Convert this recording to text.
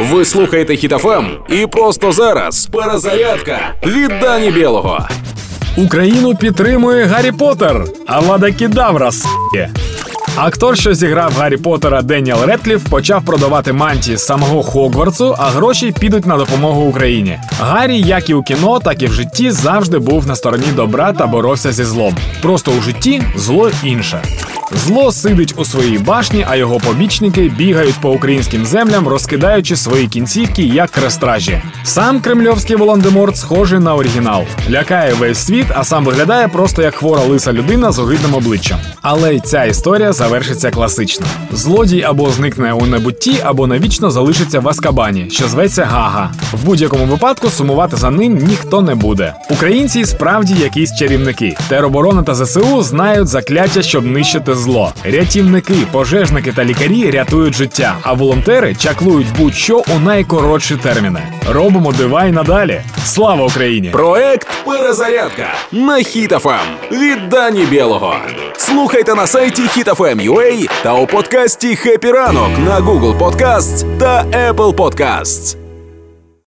Ви слухаєте Хітофем і просто зараз перезарядка від Дані Білого. Україну підтримує Гаррі Поттер, а Лада Кідавра с**є. Актор, що зіграв Гаррі Поттера Деніел Редкліф, почав продавати мантії з самого Хогвартсу, а гроші підуть на допомогу Україні. Гаррі, як і у кіно, так і в житті, завжди був на стороні добра та боровся зі злом. Просто у житті зло інше. Зло сидить у своїй башні, а його побічники бігають по українським землям, розкидаючи свої кінцівки як крестражі. Сам кремльовський Волан-де-Морт схожий на оригінал, лякає весь світ, а сам виглядає просто як хвора лиса людина з огидним обличчям. Але й ця історія завершиться класично. Злодій або зникне у небутті, або навічно залишиться в Аскабані, що зветься Гага. В будь-якому випадку сумувати за ним ніхто не буде. Українці справді якісь чарівники. Тероборона та ЗСУ знають закляття, щоб нищити зло. Рятівники, пожежники та лікарі рятують життя, а волонтери чаклують будь-що у найкоротші терміни. Робимо дива й надалі. Слава Україні! Проект Перезарядка на Хітофем від Дані Білого. Слухайте на сайті HitFM.ua та у подкасті «Хеппі ранок» на Google Podcasts та Apple Podcasts.